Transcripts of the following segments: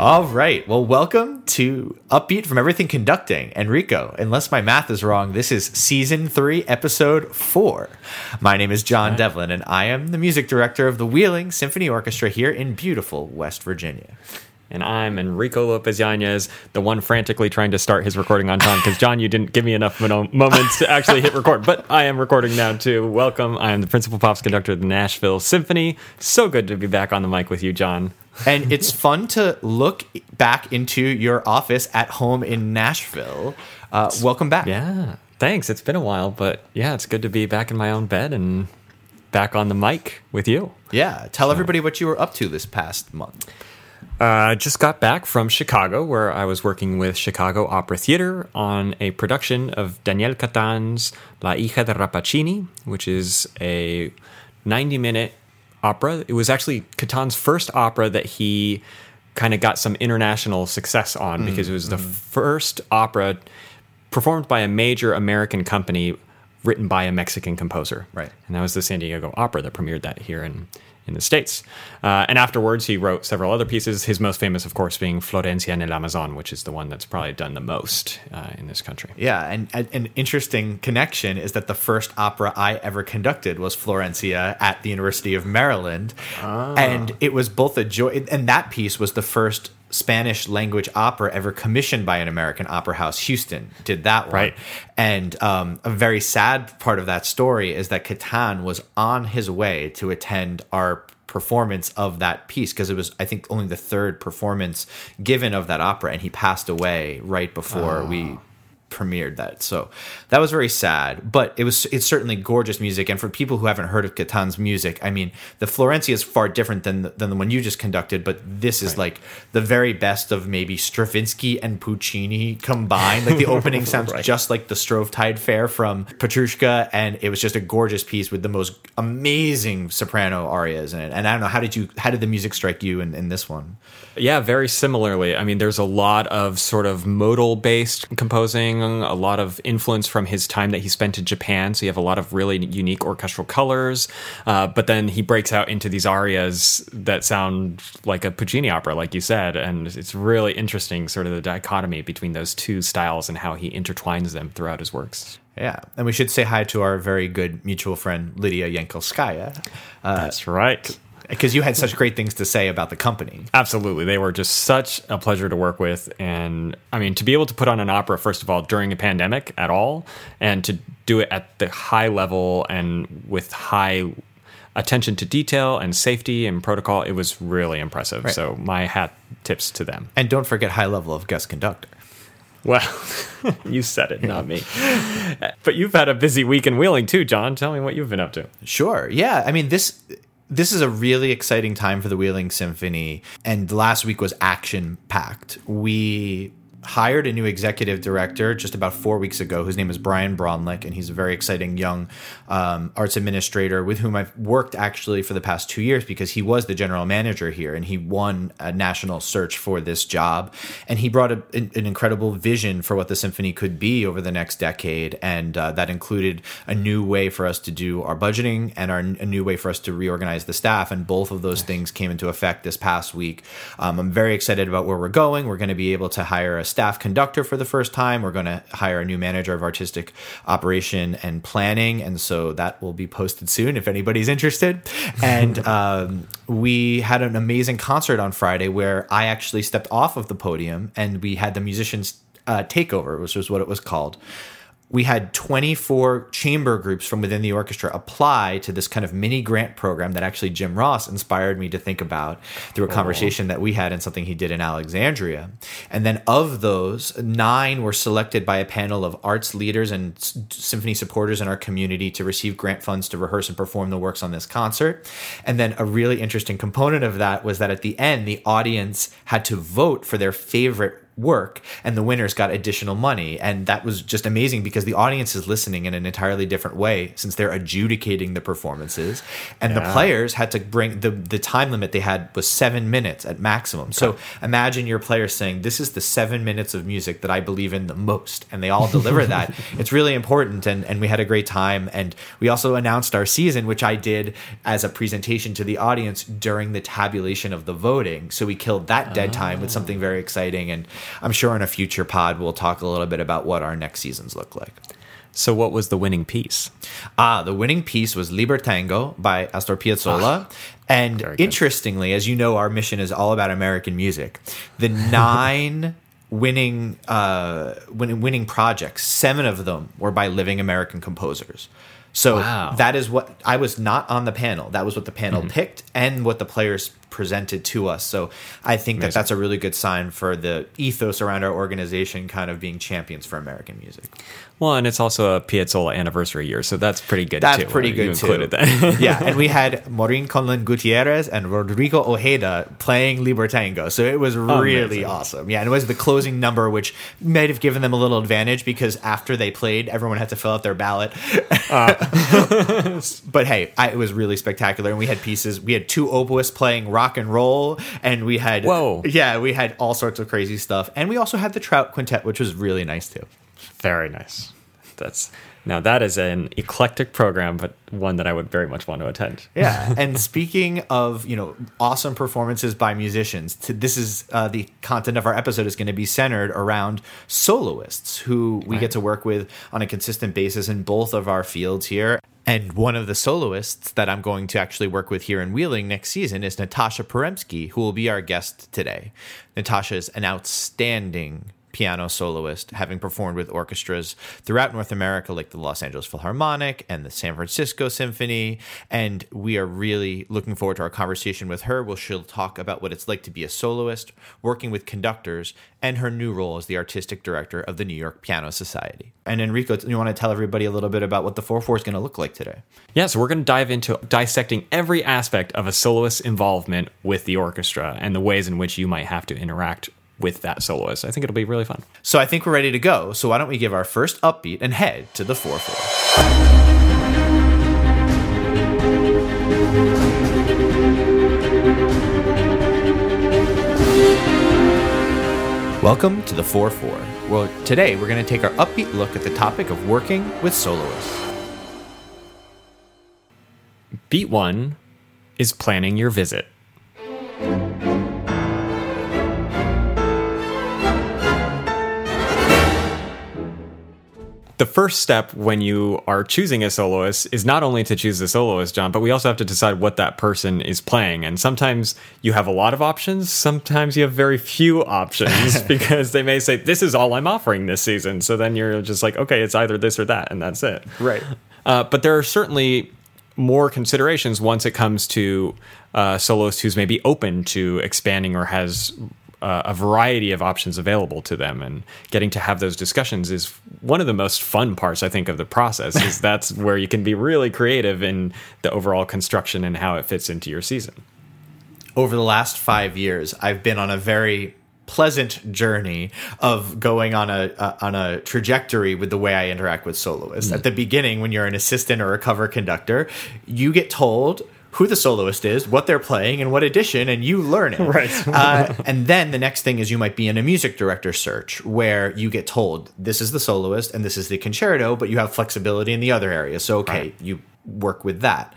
All right. Well, welcome to Upbeat from Everything Conducting. Enrico, unless my math is wrong, this is season three, episode four. My name is John Devlin, and I am the music director of the Wheeling Symphony Orchestra here in beautiful West Virginia. And I'm Enrico Lopez Yanez, the one frantically trying to start his recording on time because, John, you didn't give me enough moments to actually hit record. But I am recording now, too. Welcome. I am the principal pops conductor of the Nashville Symphony. So good to be back on the mic with you, John and it's fun to look back into your office at home in Nashville. Uh, welcome back. Yeah, thanks. It's been a while, but yeah, it's good to be back in my own bed and back on the mic with you. Yeah, tell so. everybody what you were up to this past month. Uh, I just got back from Chicago, where I was working with Chicago Opera Theater on a production of Daniel Catan's La Hija de Rappaccini, which is a 90 minute opera. It was actually Catan's first opera that he kind of got some international success on mm, because it was the mm. first opera performed by a major American company written by a Mexican composer. Right. And that was the San Diego Opera that premiered that here in in the States. Uh, and afterwards, he wrote several other pieces, his most famous, of course, being Florencia en el Amazon, which is the one that's probably done the most uh, in this country. Yeah, and, and, an interesting connection is that the first opera I ever conducted was Florencia at the University of Maryland. Ah. And it was both a joy, and that piece was the first Spanish language opera ever commissioned by an American opera house. Houston did that one. Right. And um, a very sad part of that story is that Catan was on his way to attend our performance of that piece because it was, I think, only the third performance given of that opera, and he passed away right before oh. we premiered that. So that was very sad, but it was it's certainly gorgeous music. And for people who haven't heard of Catan's music, I mean, the Florencia is far different than the, than the one you just conducted, but this is right. like the very best of maybe Stravinsky and Puccini combined. Like the opening sounds right. just like the Shrovetide Fair from Petrushka, and it was just a gorgeous piece with the most amazing soprano arias in it. And I don't know how did you how did the music strike you in, in this one? Yeah, very similarly. I mean, there's a lot of sort of modal based composing a lot of influence from his time that he spent in Japan. So you have a lot of really unique orchestral colors. Uh, but then he breaks out into these arias that sound like a Puccini opera, like you said. And it's really interesting, sort of the dichotomy between those two styles and how he intertwines them throughout his works. Yeah, and we should say hi to our very good mutual friend Lydia Yankovskaya. Uh, That's right because you had such great things to say about the company. Absolutely. They were just such a pleasure to work with. And I mean, to be able to put on an opera, first of all, during a pandemic at all, and to do it at the high level and with high attention to detail and safety and protocol, it was really impressive. Right. So my hat tips to them. And don't forget high level of guest conductor. Well, you said it, not me. but you've had a busy week in Wheeling too, John. Tell me what you've been up to. Sure. Yeah. I mean, this this is a really exciting time for the Wheeling Symphony, and last week was action packed. We hired a new executive director just about four weeks ago, whose name is Bryan Braunlich, and he's a very exciting young um, arts administrator with whom I've worked actually for the past two years because he was the general manager here and he won a national search for this job. And he brought a, an, an, incredible vision for what the symphony could be over the next decade. And uh, that included a new way for us to do our budgeting and our, a new way for us to reorganize the staff. And both of those things came into effect this past week. Um, I'm very excited about where we're going. We're going to be able to hire a staff conductor for the first time. We're going to hire a new manager of artistic operation and planning. And so that will be posted soon if anybody's interested. And um, we had an amazing concert on Friday where I actually stepped off of the podium and we had the musicians uh, takeover, which was what it was called we had 24 chamber groups from within the orchestra apply to this kind of mini grant program that actually Jim Ross inspired me to think about through a oh, conversation that we had and something he did in Alexandria. And then of those, nine were selected by a panel of arts leaders and symphony supporters in our community to receive grant funds to rehearse and perform the works on this concert. And then a really interesting component of that was that at the end, the audience had to vote for their favorite work and the winners got additional money. And that was just amazing because the audience is listening in an entirely different way since they're adjudicating the performances. And the players had to bring the the time limit they had was 7 minutes at maximum. So imagine your players saying this is the 7 minutes of music that I believe in the most. And they all deliver that. It's really important and and we had a great time. And we also announced our season which I did as a presentation to the audience during the tabulation of the voting. So we killed that dead time with ah. something very exciting. And I'm sure in a future pod we'll talk a little bit about what our next seasons look like. So, what was the winning piece? Ah, the winning piece was Libertango by Astor Piazzolla. and interestingly, as you know, our mission is all about American music. The nine winning uh, winning, winning projects, seven of them were by living American composers. So Wow. that is what I was not on the panel. That was what the panel picked and what the players presented to us. So I think that that's a really good sign for the ethos around our organization kind of being champions for American music. Well, and it's also a Piazzolla anniversary year, so that's pretty good That's too. pretty You good too. included that. yeah, and we had Maureen Conlon Gutierrez and Rodrigo Ojeda playing Libertango, so it was really Amazing. awesome. Yeah, and it was the closing number, which might have given them a little advantage because after they played, everyone had to fill out their ballot. Ah. but hey, I, it was really spectacular, and we had pieces. We had two oboists playing rock and roll, and we had Whoa. yeah, we had all sorts of crazy stuff, and we also had the Trout Quintet, which was really nice too. Very nice. That's now that is an eclectic program, but one that I would very much want to attend. Yeah, and speaking of you know awesome performances by musicians, to, this is uh, the content of our episode is going to be centered around soloists who we get to work with on a consistent basis in both of our fields here. And one of the soloists that I'm going to actually work with here in Wheeling next season is Natasha Paremski, who will be our guest today. Natasha is an outstanding piano soloist, having performed with orchestras throughout North America, like the Los Angeles Philharmonic and the San Francisco Symphony. And we are really looking forward to our conversation with her, where she'll talk about what it's like to be a soloist, working with conductors, and her new role as the artistic director of the New York Piano Society. And Enrico, you want to tell everybody a little bit about what the 4 4 is going to look like today? Yeah, so we're going to dive into dissecting every aspect of a soloist's involvement with the orchestra and the ways in which you might have to interact with that soloist. I think it'll be really fun. So I think we're ready to go. So why don't we give our first upbeat and head to the 4 4? Welcome to the 4 4. Well, today we're going to take our upbeat look at the topic of working with soloists. Beat one is planning your visit. The first step when you are choosing a soloist is not only to choose the soloist, John, but we also have to decide what that person is playing. And sometimes you have a lot of options, sometimes you have very few options because they may say, This is all I'm offering this season. So then you're just like, Okay, it's either this or that, and that's it. Right. Uh, but there are certainly more considerations once it comes to uh, soloist who's maybe open to expanding or has uh, a variety of options available to them. And getting to have those discussions is one of the most fun parts i think of the process is that's where you can be really creative in the overall construction and how it fits into your season. Over the last five years, I've been on a very pleasant journey of going on a uh, on a trajectory with the way I interact with soloists. At the beginning, when you're an assistant or a cover conductor, you get told who the soloist is, what they're playing, and what edition, and you learn it. Right. uh, and then the next thing is you might be in a music director search where you get told this is the soloist and this is the concerto, but you have flexibility in the other area. So okay, Right. you work with that.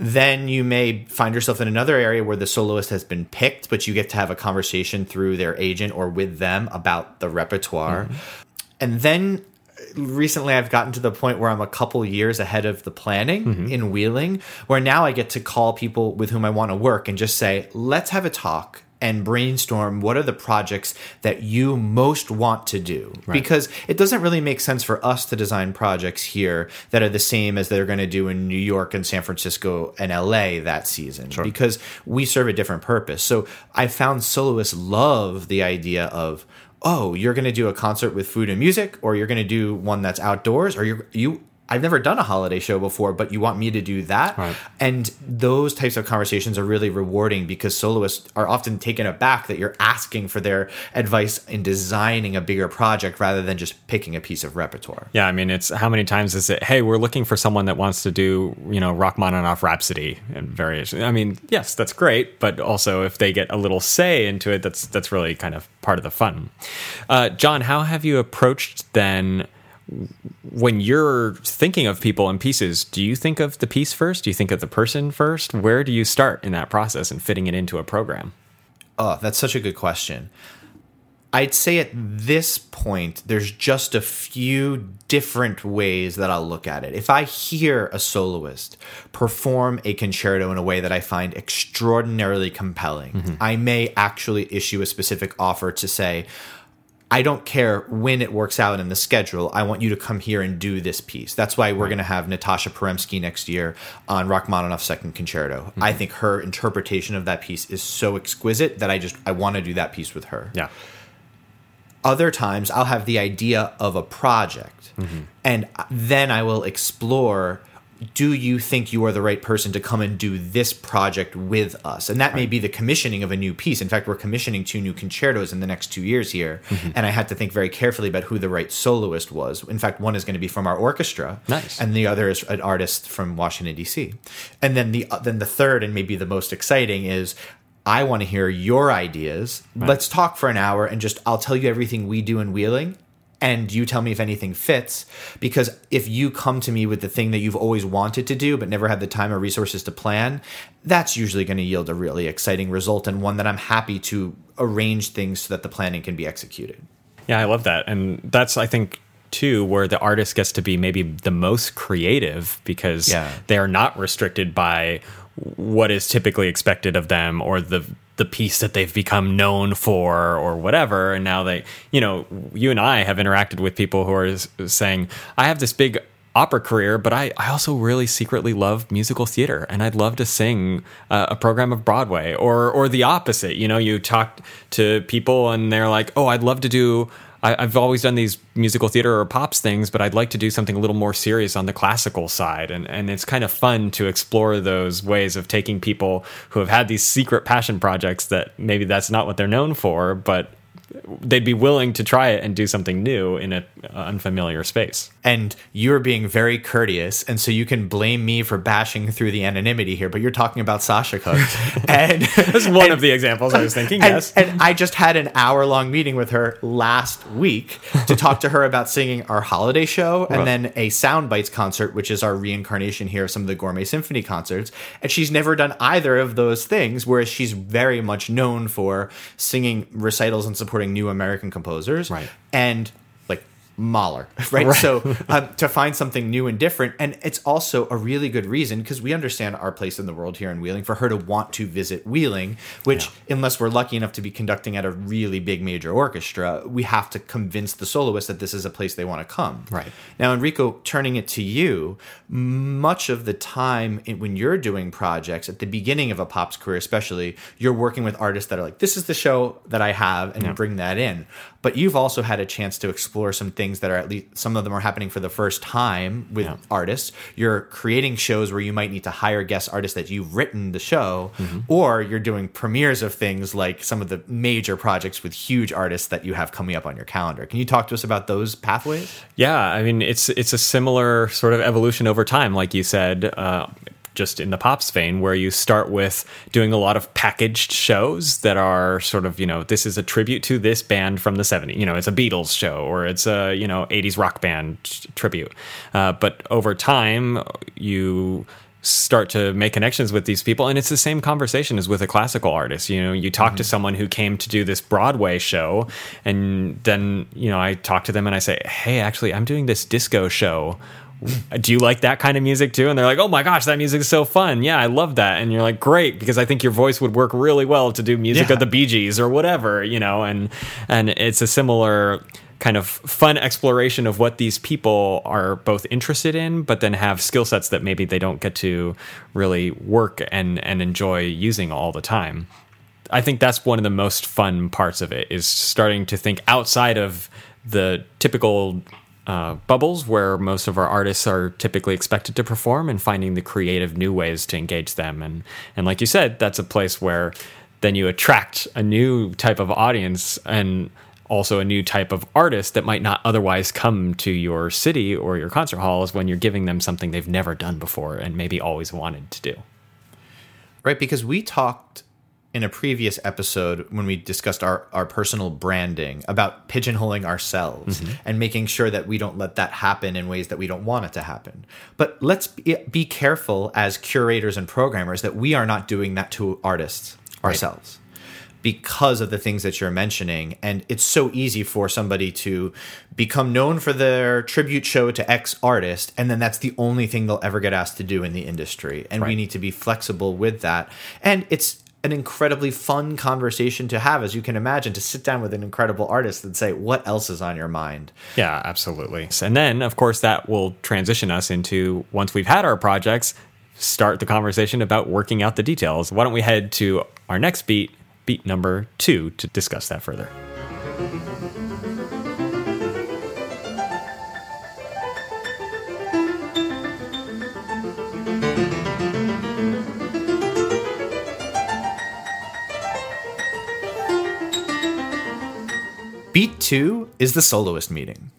Then you may find yourself in another area where the soloist has been picked, but you get to have a conversation through their agent or with them about the repertoire. And then recently I've gotten to the point where I'm a couple years ahead of the planning mm-hmm. in Wheeling, where now I get to call people with whom I want to work and just say, let's have a talk and brainstorm what are the projects that you most want to do. Because it doesn't really make sense for us to design projects here that are the same as they're going to do in New York and San Francisco and LA that season because we serve a different purpose. So I found soloists love the idea of oh, you're going to do a concert with food and music, or you're going to do one that's outdoors, or you're, you I've never done a holiday show before, but you want me to do that? Right. And those types of conversations are really rewarding because soloists are often taken aback that you're asking for their advice in designing a bigger project rather than just picking a piece of repertoire. Yeah, I mean, it's how many times is it? Hey, we're looking for someone that wants to do, you know, Rachmaninoff Rhapsody and variation. I mean, yes, that's great, but also if they get a little say into it, that's that's really kind of part of the fun. Uh, John, how have you approached then? When you're thinking of people and pieces, do you think of the piece first? Do you think of the person first? Where do you start in that process and fitting it into a program? Oh, that's such a good question. I'd say at this point, there's just a few different ways that I'll look at it. If I hear a soloist perform a concerto in a way that I find extraordinarily compelling, mm-hmm. I may actually issue a specific offer to say, I don't care when it works out in the schedule. I want you to come here and do this piece. That's why we're going to have Natasha Paremski next year on Rachmaninoff's Second Concerto. Mm-hmm. I think her interpretation of that piece is so exquisite that I just I want to do that piece with her. Yeah. Other times I'll have the idea of a project, mm-hmm. and then I will explore do you think you are the right person to come and do this project with us? And that right. may be the commissioning of a new piece. In fact, we're commissioning two new concertos in the next two years here. Mm-hmm. And I had to think very carefully about who the right soloist was. In fact, one is going to be from our orchestra. Nice. And the other is an artist from Washington, D.C. And then the, then the third, and maybe the most exciting, is I want to hear your ideas. Right. Let's talk for an hour and just I'll tell you everything we do in Wheeling and you tell me if anything fits because if you come to me with the thing that you've always wanted to do but never had the time or resources to plan that's usually going to yield a really exciting result and one that i'm happy to arrange things so that the planning can be executed yeah i love that and that's i think too where the artist gets to be maybe the most creative because yeah. they are not restricted by what is typically expected of them or the the piece that they've become known for or whatever. And now they you know you and i have interacted with people who are saying i have this big opera career but i, I also really secretly love musical theater and i'd love to sing uh, a program of broadway or or the opposite. You know you talk to people and they're like oh i'd love to do I, have always done these musical theater or pops things, but I'd like to do something a little more serious on the classical side. And, and it's kind of fun to explore those ways of taking people who have had these secret passion projects that maybe that's not what they're known for, but they'd be willing to try it and do something new in an uh, unfamiliar space. And you're being very courteous, and so you can blame me for bashing through the anonymity here. But you're talking about Sasha Cooke, and that's one and, of the examples I was thinking. And, yes, and I just had an hour long meeting with her last week to talk to her about singing our holiday show and then a Sound Bites concert, which is our reincarnation here of some of the Gourmet Symphony concerts. And she's never done either of those things, whereas she's very much known for singing recitals and support supporting new American composers. Right. And Mahler, right? right. So um, to find something new and different, and it's also a really good reason because we understand our place in the world here in Wheeling for her to want to visit Wheeling, which yeah. unless we're lucky enough to be conducting at a really big major orchestra, we have to convince the soloist that this is a place they want to come. Right. Now, Enrico, turning it to you, much of the time when you're doing projects at the beginning of a pop's career, especially, you're working with artists that are like, "This is the show that I have," and yeah. bring that in but you've also had a chance to explore some things that are at least some of them are happening for the first time with yeah. artists. You're creating shows where you might need to hire guest artists that you've written the show, mm-hmm. or you're doing premieres of things like some of the major projects with huge artists that you have coming up on your calendar. Can you talk to us about those pathways? Yeah, I mean it's it's a similar sort of evolution over time, like you said. Uh, just in the pops vein, where you start with doing a lot of packaged shows that are sort of, you know, this is a tribute to this band from the 70s. You know, it's a Beatles show or it's a, you know, 80s rock band tribute. Uh, but over time, you start to make connections with these people and it's the same conversation as with a classical artist you know you talk mm-hmm. to someone who came to do this broadway show and then you know i talk to them and i say hey actually i'm doing this disco show do you like that kind of music too? And they're like, oh my gosh, that music is so fun. Yeah, I love that. And you're like, great, because I think your voice would work really well to do music yeah. of the Bee Gees or whatever, you know. And and it's a similar kind of fun exploration of what these people are both interested in, but then have skill sets that maybe they don't get to really work and and enjoy using all the time. I think that's one of the most fun parts of it is starting to think outside of the typical uh, bubbles where most of our artists are typically expected to perform and finding the creative new ways to engage them. And, and like you said, that's a place where then you attract a new type of audience and also a new type of artist that might not otherwise come to your city or your concert halls when you're giving them something they've never done before and maybe always wanted to do. Right, because we talked in a previous episode when we discussed our, our personal branding about pigeonholing ourselves mm-hmm. and making sure that we don't let that happen in ways that we don't want it to happen. But let's be, be careful as curators and programmers that we are not doing that to artists right. ourselves because of the things that you're mentioning. And it's so easy for somebody to become known for their tribute show to X artist, and then that's the only thing they'll ever get asked to do in the industry. And right. we need to be flexible with that. And it's an incredibly fun conversation to have, as you can imagine, to sit down with an incredible artist and say, what else is on your mind? Yeah, absolutely. And then, of course, that will transition us into once we've had our projects, start the conversation about working out the details. Why don't we head to our next beat, beat number two, to discuss that further? Beat two is the soloist meeting.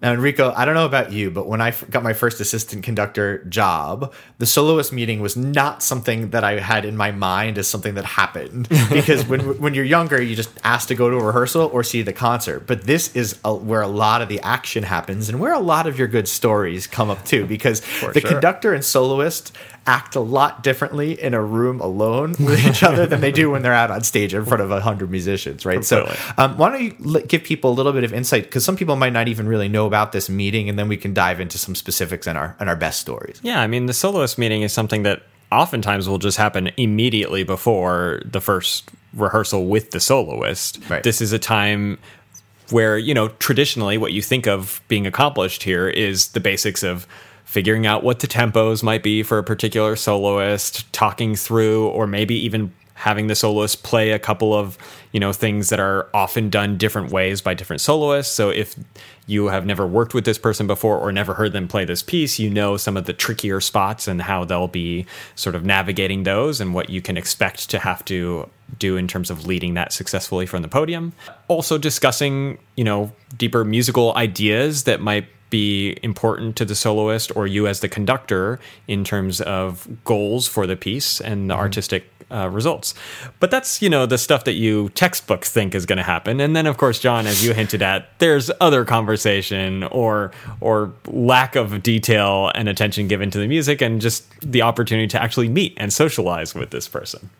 Now, Enrico, I don't know about you, but when I got my first assistant conductor job, the soloist meeting was not something that I had in my mind as something that happened. Because when when you're younger, you just ask to go to a rehearsal or see the concert. But this is a, where a lot of the action happens and where a lot of your good stories come up too. Because For the sure. conductor and soloist act a lot differently in a room alone with each other than they do when they're out on stage in front of a hundred musicians, right? Completely. So, um, why don't you give people a little bit of insight because some people might not even really know about this meeting, and then we can dive into some specifics in our in our best stories. Yeah, I mean, the soloist meeting is something that oftentimes will just happen immediately before the first rehearsal with the soloist. Right. This is a time where you know traditionally what you think of being accomplished here is the basics of figuring out what the tempos might be for a particular soloist, talking through, or maybe even having the soloist play a couple of you know things that are often done different ways by different soloists. So if you have never worked with this person before or never heard them play this piece you know some of the trickier spots and how they'll be sort of navigating those and what you can expect to have to do in terms of leading that successfully from the podium. Also discussing you know deeper musical ideas that might be important to the soloist or you as the conductor in terms of goals for the piece and the mm-hmm. artistic uh, results. But that's, you know, the stuff that you textbooks think is going to happen. And then, of course, John, as you hinted at, there's other conversation or or lack of detail and attention given to the music and just the opportunity to actually meet and socialize with this person.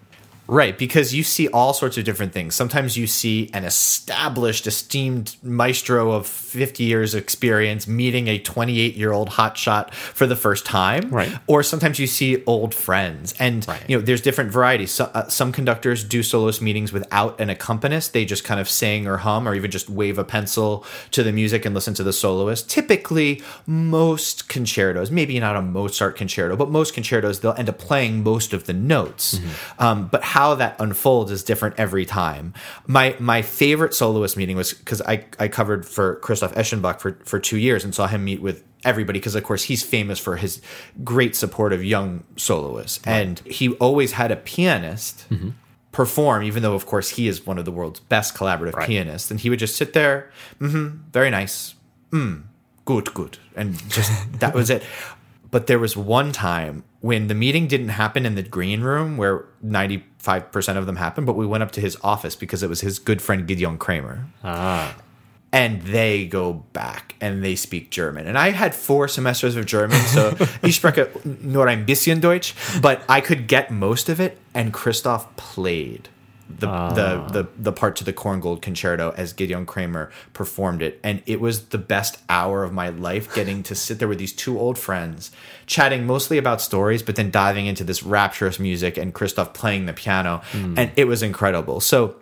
Right, because you see all sorts of different things. Sometimes you see an established, esteemed maestro of 50 years experience meeting a 28 year old hotshot for the first time. Right. Or sometimes you see old friends. And, right. you know, there's different varieties. So, uh, some conductors do soloist meetings without an accompanist. They just kind of sing or hum or even just wave a pencil to the music and listen to the soloist. Typically, most concertos, maybe not a Mozart concerto, but most concertos, they'll end up playing most of the notes. Mm-hmm. Um, but how how that unfolds is different every time. My my favorite soloist meeting was because I, I covered for Christoph Eschenbach for, for two years and saw him meet with everybody because of course he's famous for his great support of young soloists. Right. And he always had a pianist mm-hmm. perform, even though of course he is one of the world's best collaborative right. pianists. And he would just sit there, mm-hmm, very nice, mm, good, good. And just that was it. But there was one time when the meeting didn't happen in the green room where 95% of them happened, but we went up to his office because it was his good friend Gidon Kremer. Ah. And they go back and they speak German. And I had four semesters of German, so ich spreche nur ein bisschen Deutsch, but I could get most of it. And Christoph played the, uh. the the the part to the Korngold Concerto as Gidon Kremer performed it, and it was the best hour of my life. Getting to sit there with these two old friends, chatting mostly about stories, but then diving into this rapturous music and Christoph playing the piano, mm. and it was incredible. So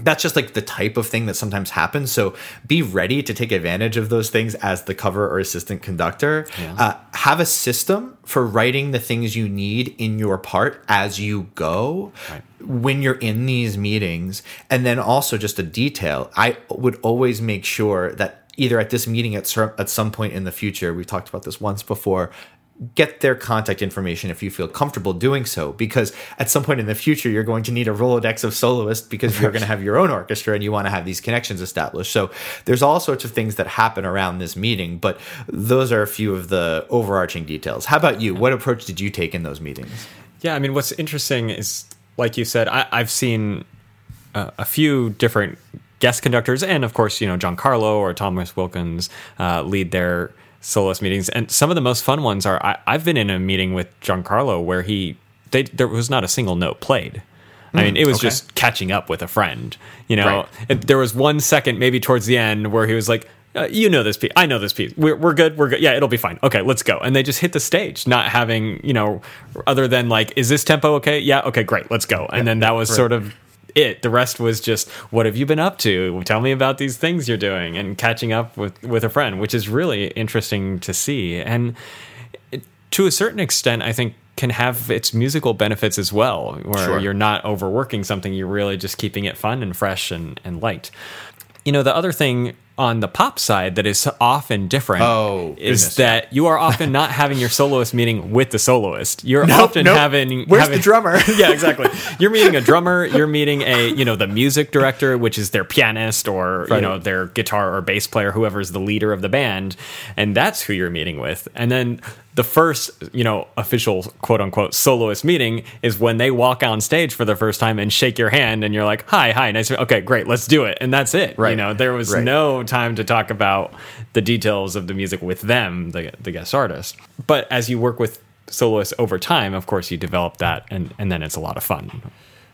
that's just like the type of thing that sometimes happens. So be ready to take advantage of those things as the cover or assistant conductor. Yeah. Uh, have a system for writing the things you need in your part as you go right. when you're in these meetings. And then also just a detail. I would always make sure that either at this meeting at at some point in the future. We've talked about this once before. Get their contact information if you feel comfortable doing so, because at some point in the future, you're going to need a Rolodex of soloists because you're going to have your own orchestra and you want to have these connections established. So there's all sorts of things that happen around this meeting, but those are a few of the overarching details. How about you? What approach did you take in those meetings? Yeah, I mean, what's interesting is, like you said, I, I've seen uh, a few different guest conductors, and of course, you know, Giancarlo or Thomas Wilkins uh, lead their soloist meetings. And some of the most fun ones are I, I've been in a meeting with Giancarlo where he they, there was not a single note played. I mean, it was okay. just catching up with a friend. You know, Right. There was one second, maybe towards the end, where he was like, uh, "You know this piece. I know this piece. We're, we're good. We're good. Yeah, it'll be fine. Okay, let's go." And they just hit the stage, not having you know, other than like, "Is this tempo okay? Yeah, okay, great. Let's go." And then that was sort of it. The rest was just, "What have you been up to? Tell me about these things you're doing," and catching up with with a friend, which is really interesting to see. And to a certain extent, I think can have its musical benefits as well, where Sure. you're not overworking something, you're really just keeping it fun and fresh and, and light. You know, the other thing on the pop side that is often different Oh, is that you are often not having your soloist meeting with the soloist. You're Nope, often nope. having Where's having- the drummer? yeah, exactly. You're meeting a drummer. You're meeting a you know the music director, which is their pianist or you know their guitar or bass player, whoever's the leader of the band, and that's who you're meeting with. And then the first you know official quote unquote soloist meeting is when they walk on stage for the first time and shake your hand, and you're like, "Hi, hi, nice. Okay, great, let's do it." And that's it. You Right. know, there was Right. no time to talk about the details of the music with them, the the guest artist. But as you work with soloists over time, of course, you develop that, and and then it's a lot of fun.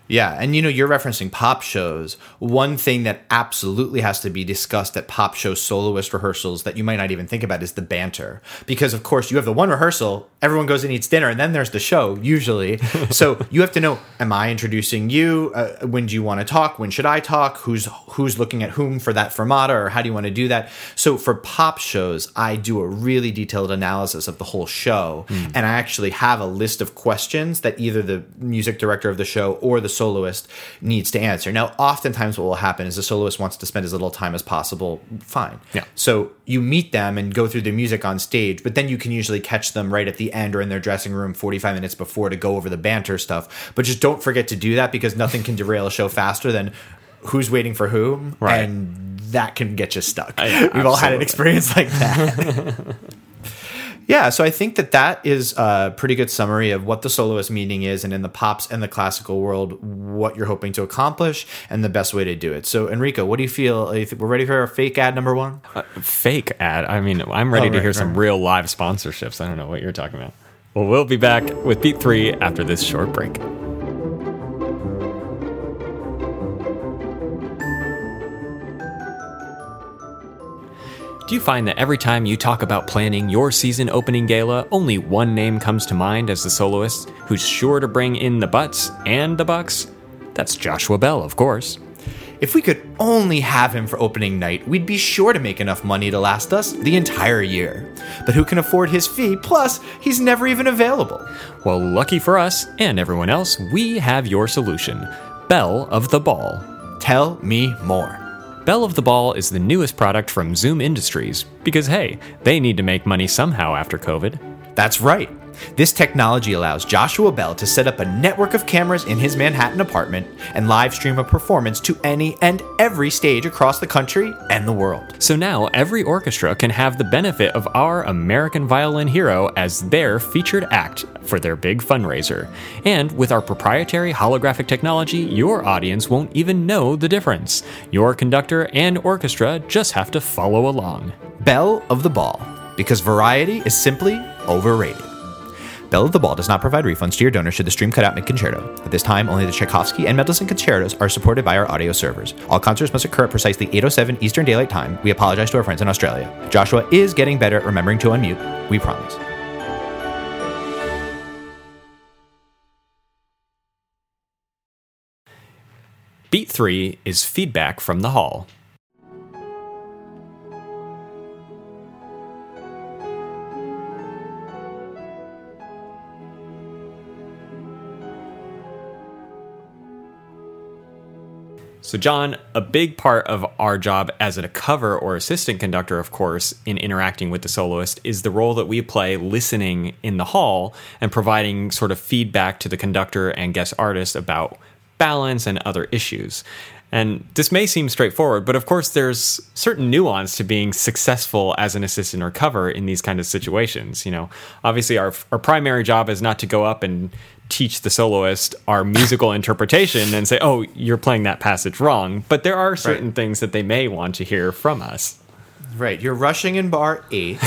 Yeah, and you know, you're referencing pop shows. One thing that absolutely has to be discussed at pop show soloist rehearsals that you might not even think about is the banter. Because, of course, you have the one rehearsal, everyone goes and eats dinner, and then there's the show, usually. so you have to know Am I introducing you? Uh, when do you want to talk? When should I talk? Who's who's looking at whom for that fermata, or how do you want to do that? So for pop shows, I do a really detailed analysis of the whole show, and I actually have a list of questions that either the music director of the show or the soloist needs to answer. Now, oftentimes, what will happen is the soloist wants to spend as little time as possible. Fine. Yeah. So you meet them and go through the music on stage, but then you can usually catch them right at the end or in their dressing room 45 minutes before to go over the banter stuff. But just don't forget to do that because nothing can derail a show faster than who's waiting for whom. Right. And that can get you stuck. We've all had an experience like that. Yeah, so I think that that is a pretty good summary of what the soloist meeting is, and in the pops and the classical world, what you're hoping to accomplish and the best way to do it. So, Enrico, what do you feel? you We're ready for our fake ad number one? Uh, fake ad. I mean, I'm ready Oh, to right, hear some right. real live sponsorships. I don't know what you're talking about. Well, we'll be back with Beat 3 after this short break. Do you find that every time you talk about planning your season opening gala, only one name comes to mind as the soloist who's sure to bring in the butts and the bucks? That's Joshua Bell, of course. If we could only have him for opening night, we'd be sure to make enough money to last us the entire year. But who can afford his fee? Plus, he's never even available. Well, lucky for us and everyone else, we have your solution Bell of the Ball. Tell me more. Bell of the Ball is the newest product from Zoom Industries because, hey, they need to make money somehow after COVID. That's right. This technology allows Joshua Bell to set up a network of cameras in his Manhattan apartment and live stream a performance to any and every stage across the country and the world. So now every orchestra can have the benefit of our American Violin Hero as their featured act for their big fundraiser. And with our proprietary holographic technology, your audience won't even know the difference. Your conductor and orchestra just have to follow along. Bell of the Ball, because variety is simply overrated. Bell of the Ball does not provide refunds to your donor should the stream cut out mid concerto. At this time, only the Tchaikovsky and Mendelssohn concertos are supported by our audio servers. All concerts must occur at precisely 8:07 Eastern Daylight Time. We apologize to our friends in Australia. Joshua is getting better at remembering to unmute. We promise. Beat 3 is feedback from the hall. So, John, a big part of our job as a cover or assistant conductor, of course, in interacting with the soloist is the role that we play listening in the hall and providing sort of feedback to the conductor and guest artist about balance and other issues. And this may seem straightforward, but of course, there's certain nuance to being successful as an assistant or cover in these kind of situations. You know, obviously, our, our primary job is not to go up and teach the soloist our musical interpretation and say, oh, you're playing that passage wrong. But there are certain right. things that they may want to hear from us. Right. You're rushing in bar eight.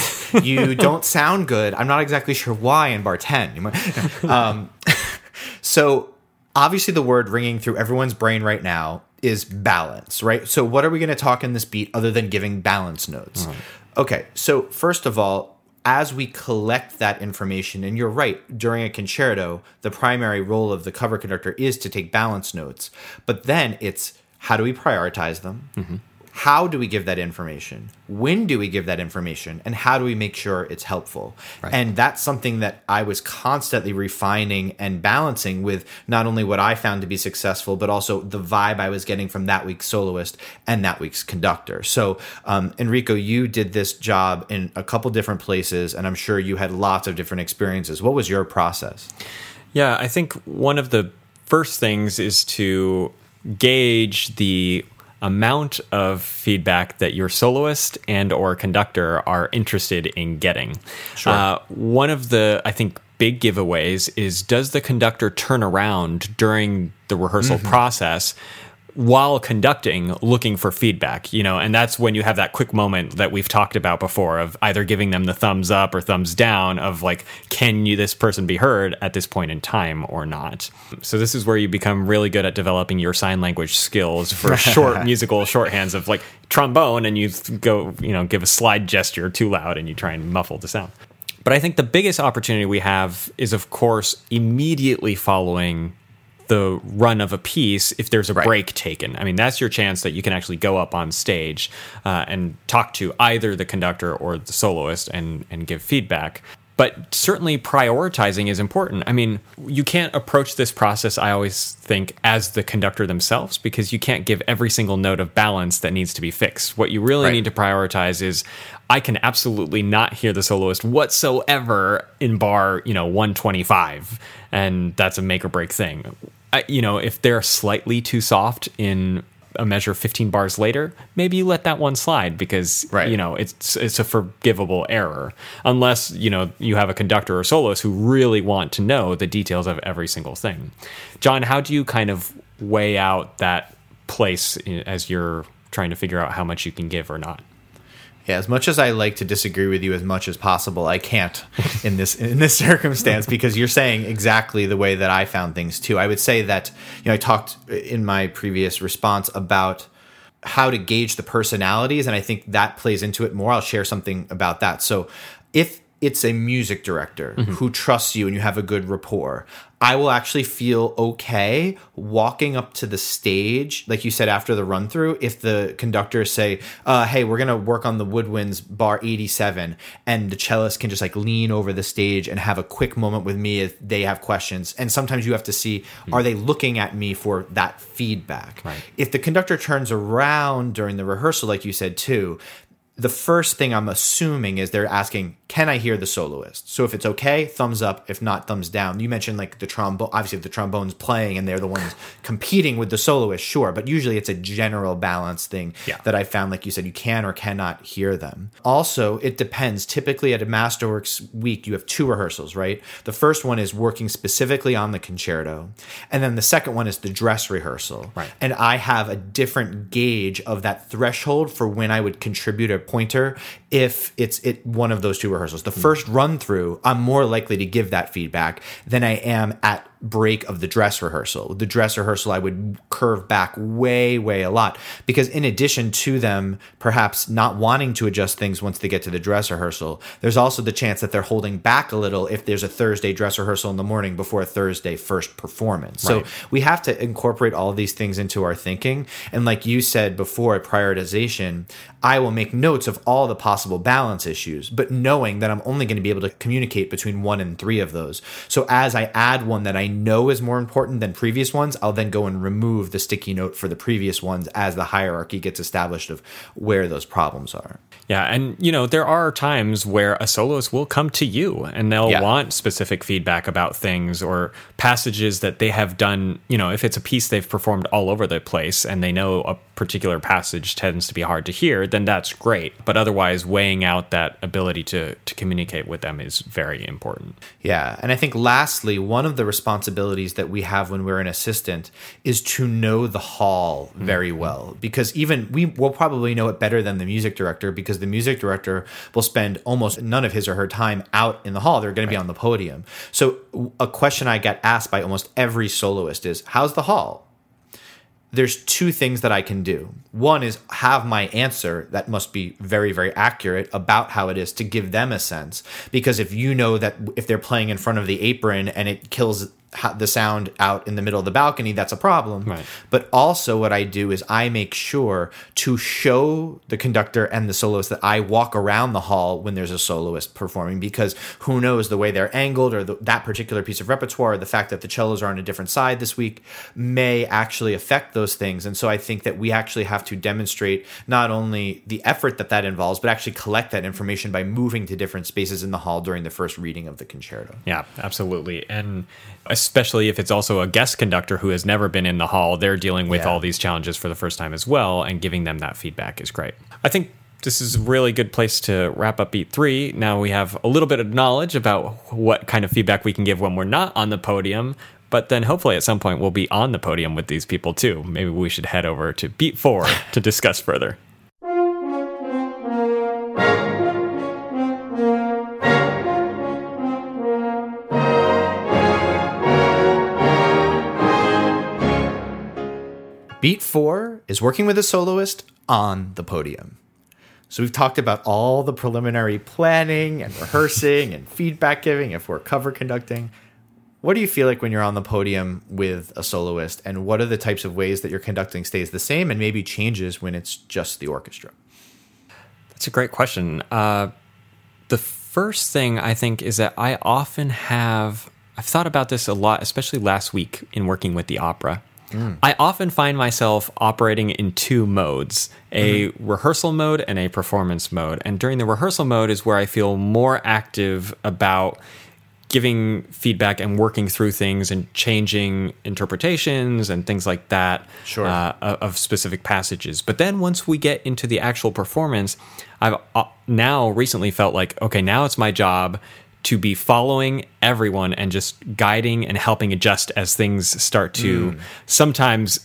You don't sound good. I'm not exactly sure why in bar 10. Um, so, obviously, the word ringing through everyone's brain right now is balance, right? So, what are we going to talk in this beat other than giving balance notes? Mm-hmm. Okay. So, first of all, as we collect that information, and you're right, during a concerto, the primary role of the cover conductor is to take balance notes. But then it's how do we prioritize them? Mm-hmm how do we give that information? When do we give that information? And how do we make sure it's helpful? Right. and that's something that i was constantly refining and balancing with not only what i found to be successful but also the vibe i was getting from that week's soloist and that week's conductor. So um, enrico you did this job in a couple different places and i'm sure you had lots of different experiences. What was your process? Yeah i think one of the first things is to gauge the amount of feedback that your soloist and or conductor are interested in getting. Sure. Uh, one of the I think big giveaways is does the conductor turn around during the rehearsal mm-hmm. process while conducting looking for feedback you know and that's when you have that quick moment that we've talked about before of either giving them the thumbs up or thumbs down of like can you this person be heard at this point in time or not? So this is where you become really good at developing your sign language skills for short musical shorthands of like trombone and you go you know give a slide gesture too loud and you try and muffle the sound. But i think the biggest opportunity we have is of course immediately following the run of a piece if there's a right. break taken. I mean, that's your chance that you can actually go up on stage uh, and talk to either the conductor or the soloist and and give feedback. But certainly prioritizing is important. I mean, you can't approach this process, I always think, as the conductor themselves because you can't give every single note of balance that needs to be fixed. What you really right. need to prioritize is I can absolutely not hear the soloist whatsoever in bar, you know, 125. And that's a make or break thing you know, if they're slightly too soft in a measure 15 bars later, maybe you let that one slide because right. you know it's it's a forgivable error. Unless you know you have a conductor or soloist who really want to know the details of every single thing. John, how do you kind of weigh out that place as you're trying to figure out how much you can give or not? Yeah, as much as I like to disagree with you as much as possible, I can't in this in this circumstance because you're saying exactly the way that I found things too. I would say that you know I talked in my previous response about how to gauge the personalities and I think that plays into it more. I'll share something about that. So if it's a music director mm-hmm. who trusts you and you have a good rapport. I will actually feel okay walking up to the stage, like you said after the run through. If the conductors say, uh, "Hey, we're gonna work on the woodwinds bar 87," and the cellist can just like lean over the stage and have a quick moment with me if they have questions. And sometimes you have to see, mm-hmm. are they looking at me for that feedback? Right. If the conductor turns around during the rehearsal, like you said too, the first thing I'm assuming is they're asking, can I hear the soloist? So if it's okay, thumbs up. If not, thumbs down. You mentioned like the trombone. Obviously, if the trombone's playing and they're the ones competing with the soloist, sure. But usually, it's a general balance thing yeah. that I found. Like you said, you can or cannot hear them. Also, it depends. Typically, at a Masterworks week, you have two rehearsals, right? The first one is working specifically on the concerto, and then the second one is the dress rehearsal. Right. And I have a different gauge of that threshold for when I would contribute a pointer if it's it one of those two rehearsals. The first run through, I'm more likely to give that feedback than I am at break of the dress rehearsal. The dress rehearsal, I would curve back way, way a lot because, in addition to them perhaps not wanting to adjust things once they get to the dress rehearsal, there's also the chance that they're holding back a little if there's a Thursday dress rehearsal in the morning before a Thursday first performance. Right. So we have to incorporate all these things into our thinking. And like you said before, prioritization, I will make notes of all the possible balance issues, but knowing that I'm only going to be able to communicate between one and three of those. So as I add one that I I know is more important than previous ones, I'll then go and remove the sticky note for the previous ones as the hierarchy gets established of where those problems are. Yeah, and you know, there are times where a soloist will come to you and they'll Yeah. want specific feedback about things or passages that they have done, you know, if it's a piece they've performed all over the place and they know a particular passage tends to be hard to hear, then that's great. But otherwise weighing out that ability to to communicate with them is very important. Yeah. And I think lastly, one of the responsibilities that we have when we're an assistant is to know the hall very mm-hmm. well. Because even we will probably know it better than the music director because the music director will spend almost none of his or her time out in the hall. They're going to be on the podium. So a question I get asked by almost every soloist is, How's the hall? there's two things that I can do. One is have my answer that must be very, very accurate about how it is to give them a sense. Because if you know that if they're playing in front of the apron and it kills the sound out in the middle of the balcony, that's a problem. Right. But also, what I do is I make sure to show the conductor and the soloist that I walk around the hall when there's a soloist performing because who knows the way they're angled or the, that particular piece of repertoire, or the fact that the cellos are on a different side this week may actually affect those things. And so I think that we actually have to demonstrate not only the effort that that involves, but actually collect that information by moving to different spaces in the hall during the first reading of the concerto. Yeah, absolutely. And especially if it's also a guest conductor who has never been in the hall, they're dealing with Yeah. all these challenges for the first time as well, and giving them that feedback is great. I think this is a really good place to wrap up Beat 3. Now we have a little bit of knowledge about what kind of feedback we can give when we're not on the podium. But then hopefully at some point we'll be on the podium with these people too. Maybe we should head over to Beat 4 to discuss further. Beat four is working with a soloist on the podium. So we've talked about all the preliminary planning and rehearsing and feedback giving if we're cover conducting. What do you feel like when you're on the podium with a soloist, and what are the types of ways that your conducting stays the same and maybe changes when it's just the orchestra? That's a great question. Uh, the first thing I think is that I often have, I've thought about this a lot, especially last week in working with the opera. I often find myself operating in two modes a rehearsal mode and a performance mode. And during the rehearsal mode is where I feel more active about giving feedback and working through things and changing interpretations and things like that Sure. uh, of of specific passages. But then once we get into the actual performance, I've uh, now recently felt like, okay, now it's my job to be following everyone and just guiding and helping adjust as things start to hmm. sometimes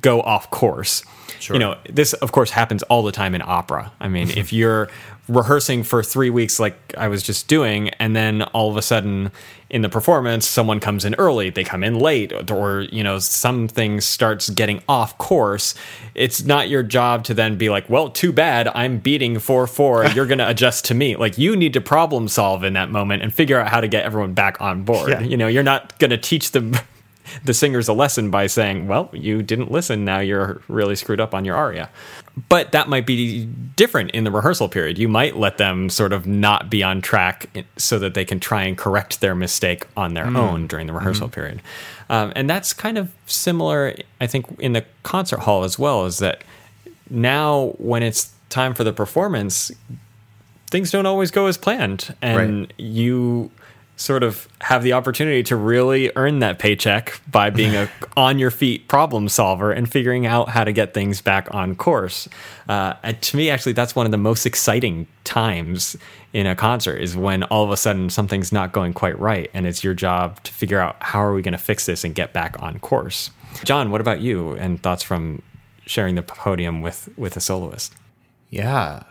go off course. Sure. You know, this of course happens all the time in opera. I mean, if you're rehearsing for three weeks like I was just doing, and then all of a sudden in the performance, someone comes in early, they come in late, or you know, something starts getting off course, it's not your job to then be like, well, too bad, I'm beating 4 4, you're gonna adjust to me. Like you need to problem solve in that moment and figure out how to get everyone back on board. Yeah. You know, you're not gonna teach them the singers a lesson by saying, "Well, you didn't listen. Now you're really screwed up on your aria." But that might be different in the rehearsal period. You might let them sort of not be on track so that they can try and correct their mistake on their own during the rehearsal period. Um, and that's kind of similar, I think, in the concert hall as well. Is that now when it's time for the performance, things don't always go as planned and Right. you sort of have the opportunity to really earn that paycheck by being a on your feet problem solver and figuring out how to get things back on course uh, and to me actually that's one of the most exciting times in a concert is when all of a sudden something's not going quite right and it's your job to figure out how are we going to fix this and get back on course john what about you and thoughts from sharing the podium with with a soloist Yeah.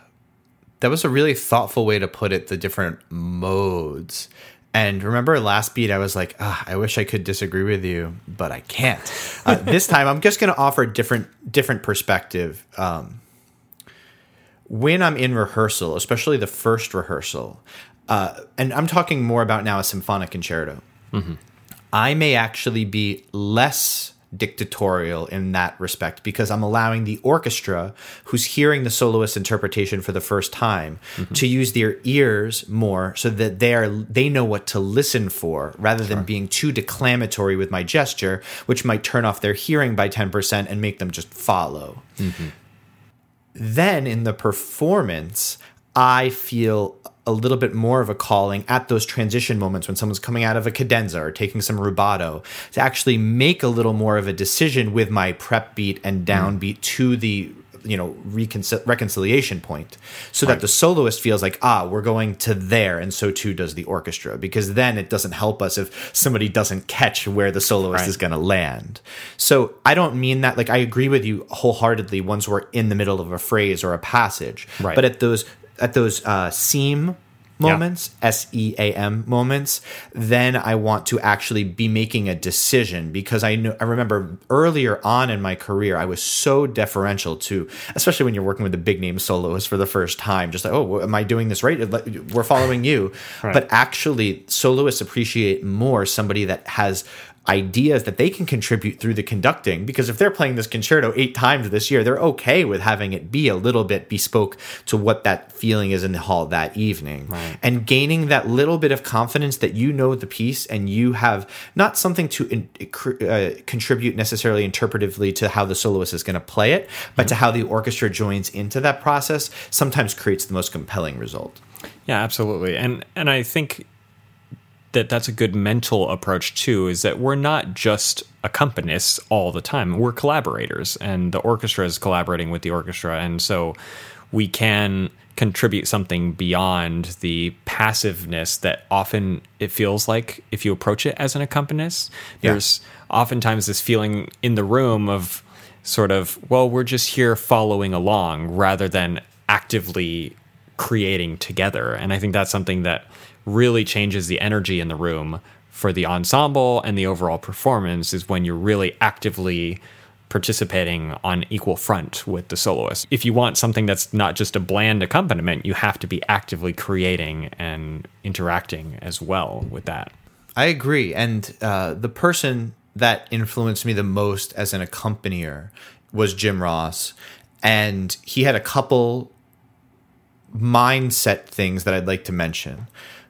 That was a really thoughtful way to put it, the different modes. And remember last beat, I was like, ah, I wish I could disagree with you, but I can't. Uh, this time, I'm just going to offer a different, different perspective. Um, when I'm in rehearsal, especially the first rehearsal, uh, and I'm talking more about now a symphonic concerto, I may actually be less dictatorial in that respect because I'm allowing the orchestra, who's hearing the soloist interpretation for the first time, mm-hmm. to use their ears more so that they are they know what to listen for rather sure. than being too declamatory with my gesture, which might turn off their hearing by 10% and make them just follow. Mm-hmm. Then in the performance, I feel a little bit more of a calling at those transition moments when someone's coming out of a cadenza or taking some rubato to actually make a little more of a decision with my prep beat and downbeat mm. to the you know reconcil- reconciliation point so right. that the soloist feels like ah we're going to there and so too does the orchestra because then it doesn't help us if somebody doesn't catch where the soloist right. is going to land so i don't mean that like i agree with you wholeheartedly once we're in the middle of a phrase or a passage right. but at those at those uh, seam moments, yeah. S E A M moments, then I want to actually be making a decision because I know I remember earlier on in my career I was so deferential to, especially when you're working with a big name soloist for the first time, just like oh, am I doing this right? We're following you, right. but actually soloists appreciate more somebody that has ideas that they can contribute through the conducting because if they're playing this concerto eight times this year they're okay with having it be a little bit bespoke to what that feeling is in the hall that evening right. and gaining that little bit of confidence that you know the piece and you have not something to in, uh, contribute necessarily interpretively to how the soloist is going to play it but mm-hmm. to how the orchestra joins into that process sometimes creates the most compelling result yeah absolutely and and i think that that's a good mental approach too is that we're not just accompanists all the time we're collaborators and the orchestra is collaborating with the orchestra and so we can contribute something beyond the passiveness that often it feels like if you approach it as an accompanist yeah. there's oftentimes this feeling in the room of sort of well we're just here following along rather than actively creating together and i think that's something that really changes the energy in the room for the ensemble and the overall performance is when you're really actively participating on equal front with the soloist. If you want something that's not just a bland accompaniment, you have to be actively creating and interacting as well with that. I agree. And uh, the person that influenced me the most as an accompanier was Jim Ross. And he had a couple mindset things that I'd like to mention.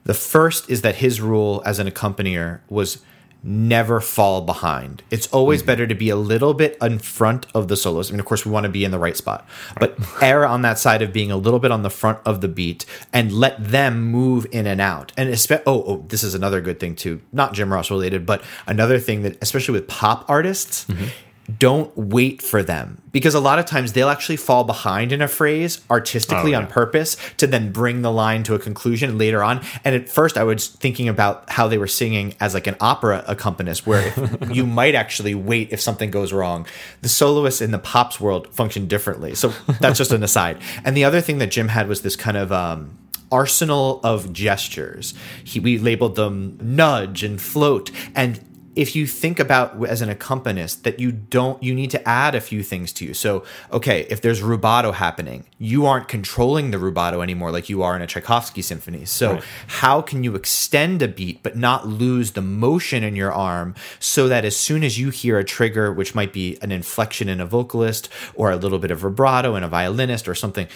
The first is that his rule as an accompanier was never fall behind. It's always mm-hmm. better to be a little bit in front of the solos. I mean, of course, we want to be in the right spot, but err on that side of being a little bit on the front of the beat and let them move in and out. And especially, oh, oh, this is another good thing too. Not Jim Ross related, but another thing that, especially with pop artists. Mm-hmm don't wait for them because a lot of times they'll actually fall behind in a phrase artistically oh, yeah. on purpose to then bring the line to a conclusion later on. And at first, I was thinking about how they were singing as like an opera accompanist, where you might actually wait if something goes wrong. The soloists in the pops world function differently. So that's just an aside. And the other thing that Jim had was this kind of um, arsenal of gestures. He, we labeled them nudge and float. And if you think about as an accompanist that you don't you need to add a few things to you so okay if there's rubato happening you aren't controlling the rubato anymore like you are in a tchaikovsky symphony so right. how can you extend a beat but not lose the motion in your arm so that as soon as you hear a trigger which might be an inflection in a vocalist or a little bit of vibrato in a violinist or something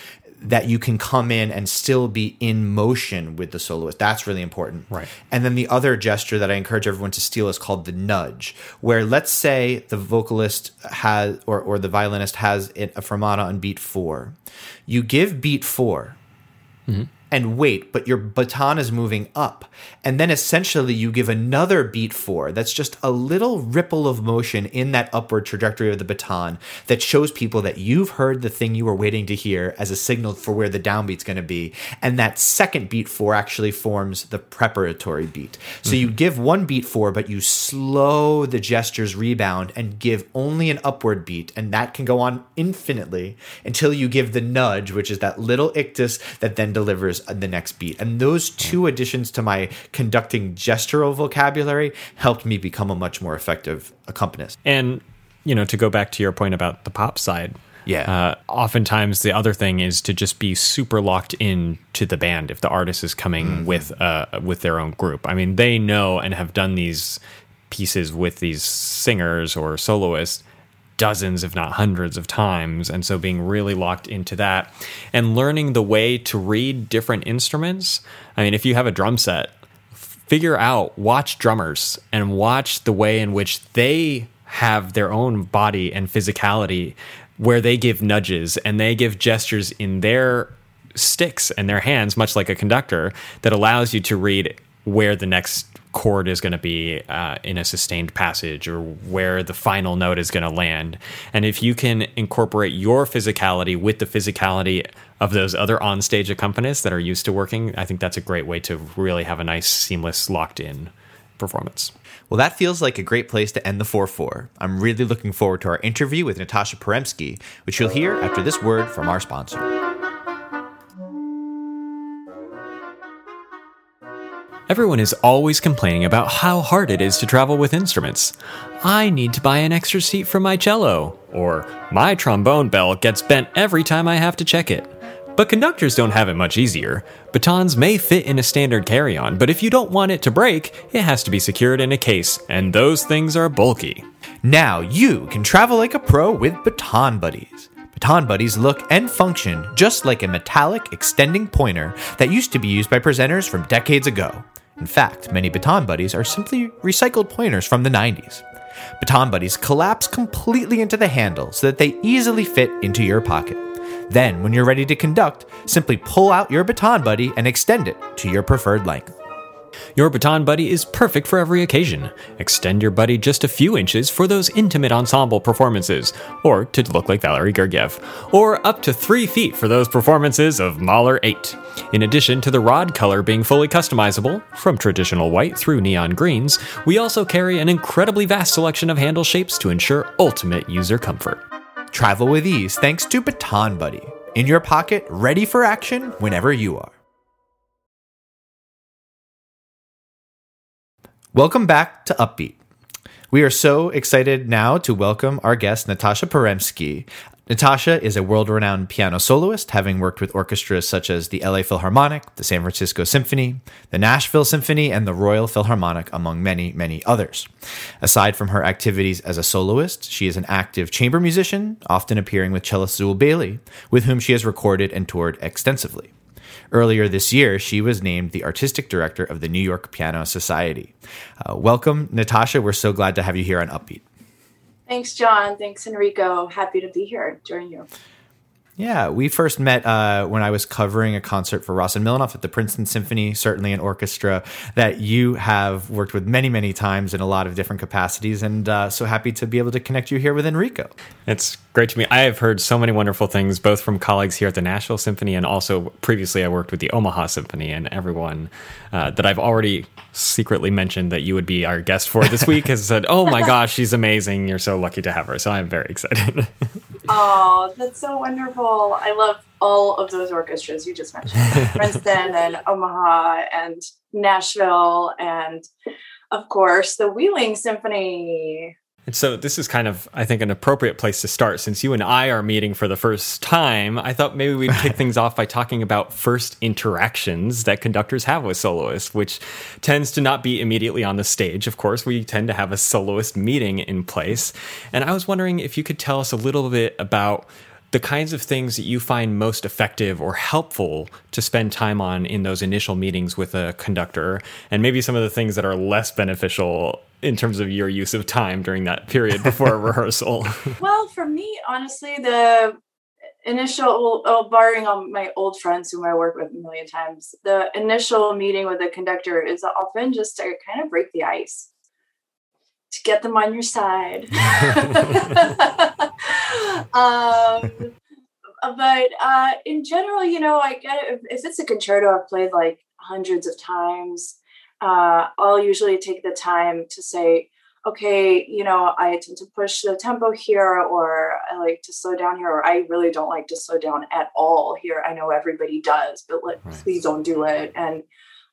that you can come in and still be in motion with the soloist. That's really important. Right. And then the other gesture that I encourage everyone to steal is called the nudge, where let's say the vocalist has or, or the violinist has a fermata on beat four. You give beat 4 mm-hmm and wait, but your baton is moving up. And then essentially you give another beat four that's just a little ripple of motion in that upward trajectory of the baton that shows people that you've heard the thing you were waiting to hear as a signal for where the downbeat's going to be. And that second beat four actually forms the preparatory beat. So mm-hmm. you give one beat four, but you slow the gestures rebound and give only an upward beat. And that can go on infinitely until you give the nudge, which is that little ictus that then delivers the next beat. And those two additions to my conducting gestural vocabulary helped me become a much more effective accompanist. And, you know, to go back to your point about the pop side, yeah. Uh, oftentimes, the other thing is to just be super locked in to the band if the artist is coming mm-hmm. with uh, with their own group. I mean, they know and have done these pieces with these singers or soloists dozens, if not hundreds of times. And so being really locked into that and learning the way to read different instruments. I mean, if you have a drum set, figure out, watch drummers and watch the way in which they have their own body and physicality where they give nudges and they give gestures in their sticks and their hands, much like a conductor, that allows you to read where the next chord is going to be uh, in a sustained passage or where the final note is going to land. And if you can incorporate your physicality with the physicality of those other onstage accompanists that are used to working, I think that's a great way to really have a nice, seamless, locked in performance. Well, that feels like a great place to end the 4 4. I'm really looking forward to our interview with Natasha Paremski, which you'll hear after this word from our sponsor. Everyone is always complaining about how hard it is to travel with instruments. I need to buy an extra seat for my cello, or my trombone bell gets bent every time I have to check it. But conductors don't have it much easier. Batons may fit in a standard carry on, but if you don't want it to break, it has to be secured in a case, and those things are bulky. Now you can travel like a pro with Baton Buddies. Baton Buddies look and function just like a metallic extending pointer that used to be used by presenters from decades ago. In fact, many Baton Buddies are simply recycled pointers from the 90s. Baton Buddies collapse completely into the handle so that they easily fit into your pocket. Then, when you're ready to conduct, simply pull out your Baton Buddy and extend it to your preferred length. Your baton buddy is perfect for every occasion. Extend your buddy just a few inches for those intimate ensemble performances, or to look like Valery Gergiev, or up to 3 feet for those performances of Mahler 8. In addition to the rod color being fully customizable, from traditional white through neon greens, we also carry an incredibly vast selection of handle shapes to ensure ultimate user comfort. Travel with ease thanks to Baton Buddy. In your pocket, ready for action whenever you are. Welcome back to Upbeat. We are so excited now to welcome our guest, Natasha Paremski. Natasha is a world renowned piano soloist, having worked with orchestras such as the LA Philharmonic, the San Francisco Symphony, the Nashville Symphony, and the Royal Philharmonic, among many, many others. Aside from her activities as a soloist, she is an active chamber musician, often appearing with cellist Zuill Bailey, with whom she has recorded and toured extensively. Earlier this year, she was named the artistic director of the New York Piano Society. Uh, welcome, Natasha. We're so glad to have you here on Upbeat. Thanks, John. Thanks, Enrico. Happy to be here. Join you. Yeah, we first met uh, when I was covering a concert for Rossen Milanov at the Princeton Symphony, certainly an orchestra that you have worked with many, many times in a lot of different capacities. And uh, so happy to be able to connect you here with Enrico. It's great to me. I have heard so many wonderful things, both from colleagues here at the Nashville Symphony and also previously I worked with the Omaha Symphony, and everyone uh, that I've already secretly mentioned that you would be our guest for this week has said, Oh my gosh, she's amazing. You're so lucky to have her. So I'm very excited. Oh, that's so wonderful. I love all of those orchestras you just mentioned Princeton and Omaha and Nashville, and of course, the Wheeling Symphony. And so this is kind of, I think, an appropriate place to start. Since you and I are meeting for the first time, I thought maybe we'd kick things off by talking about first interactions that conductors have with soloists, which tends to not be immediately on the stage. Of course, we tend to have a soloist meeting in place. And I was wondering if you could tell us a little bit about the kinds of things that you find most effective or helpful to spend time on in those initial meetings with a conductor, and maybe some of the things that are less beneficial in terms of your use of time during that period before a rehearsal? Well, for me, honestly, the initial, oh, barring all my old friends whom I work with a million times, the initial meeting with the conductor is often just to kind of break the ice to get them on your side. um, but uh, in general, you know, I get it. If, it's a concerto I've played like hundreds of times, uh, I'll usually take the time to say, okay, you know, I tend to push the tempo here, or I like to slow down here, or I really don't like to slow down at all here. I know everybody does, but let, right. please don't do it. And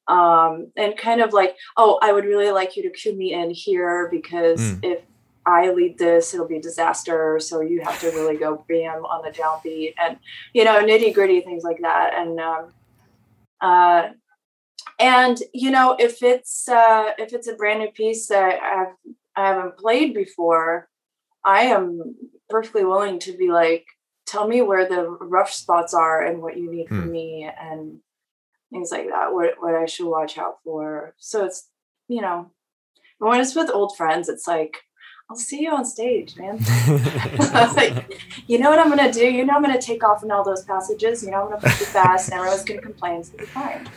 um, and kind of like, oh, I would really like you to cue me in here because mm. if I lead this, it'll be a disaster. So you have to really go bam on the downbeat and you know nitty gritty things like that. And um, uh, and you know if it's uh, if it's a brand new piece that I've I haven't played before, I am perfectly willing to be like, tell me where the rough spots are and what you need hmm. from me and things like that. What what I should watch out for. So it's you know, when it's with old friends, it's like I'll see you on stage, man. like, you know what I'm gonna do? You know I'm gonna take off in all those passages. You know I'm gonna play fast, and everyone's gonna complain. So it's fine.